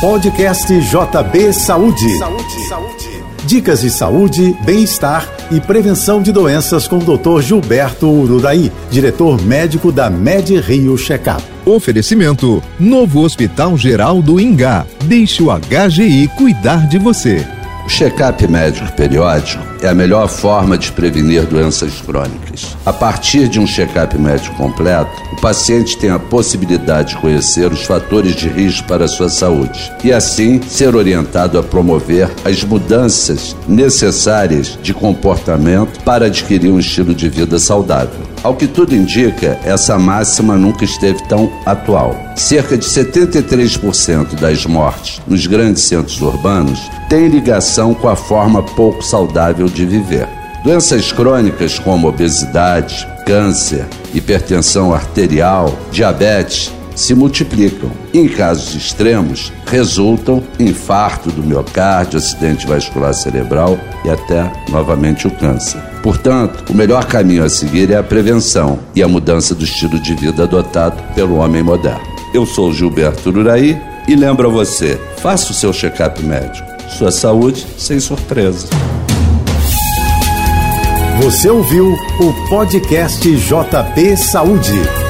Podcast JB Saúde. Saúde, saúde. Dicas de saúde, bem-estar e prevenção de doenças com o Dr. Gilberto Ururaí, diretor médico da Med Rio Checkup. Oferecimento: Novo Hospital Geral do Ingá. Deixe o HGI cuidar de você. O check-up médico periódico é a melhor forma de prevenir doenças crônicas. A partir de um check-up médico completo, o paciente tem a possibilidade de conhecer os fatores de risco para a sua saúde e, assim, ser orientado a promover as mudanças necessárias de comportamento para adquirir um estilo de vida saudável. Ao que tudo indica, essa máxima nunca esteve tão atual. Cerca de 73% das mortes nos grandes centros urbanos têm ligação com a forma pouco saudável de viver. Doenças crônicas como obesidade, câncer, hipertensão arterial, diabetes se multiplicam. Em casos extremos, resultam infarto do miocárdio, acidente vascular cerebral e até novamente o câncer. Portanto, o melhor caminho a seguir é a prevenção e a mudança do estilo de vida adotado pelo homem moderno. Eu sou Gilberto Uraí e lembro a você: faça o seu check-up médico. Sua saúde sem surpresa. Você ouviu o podcast JB Saúde.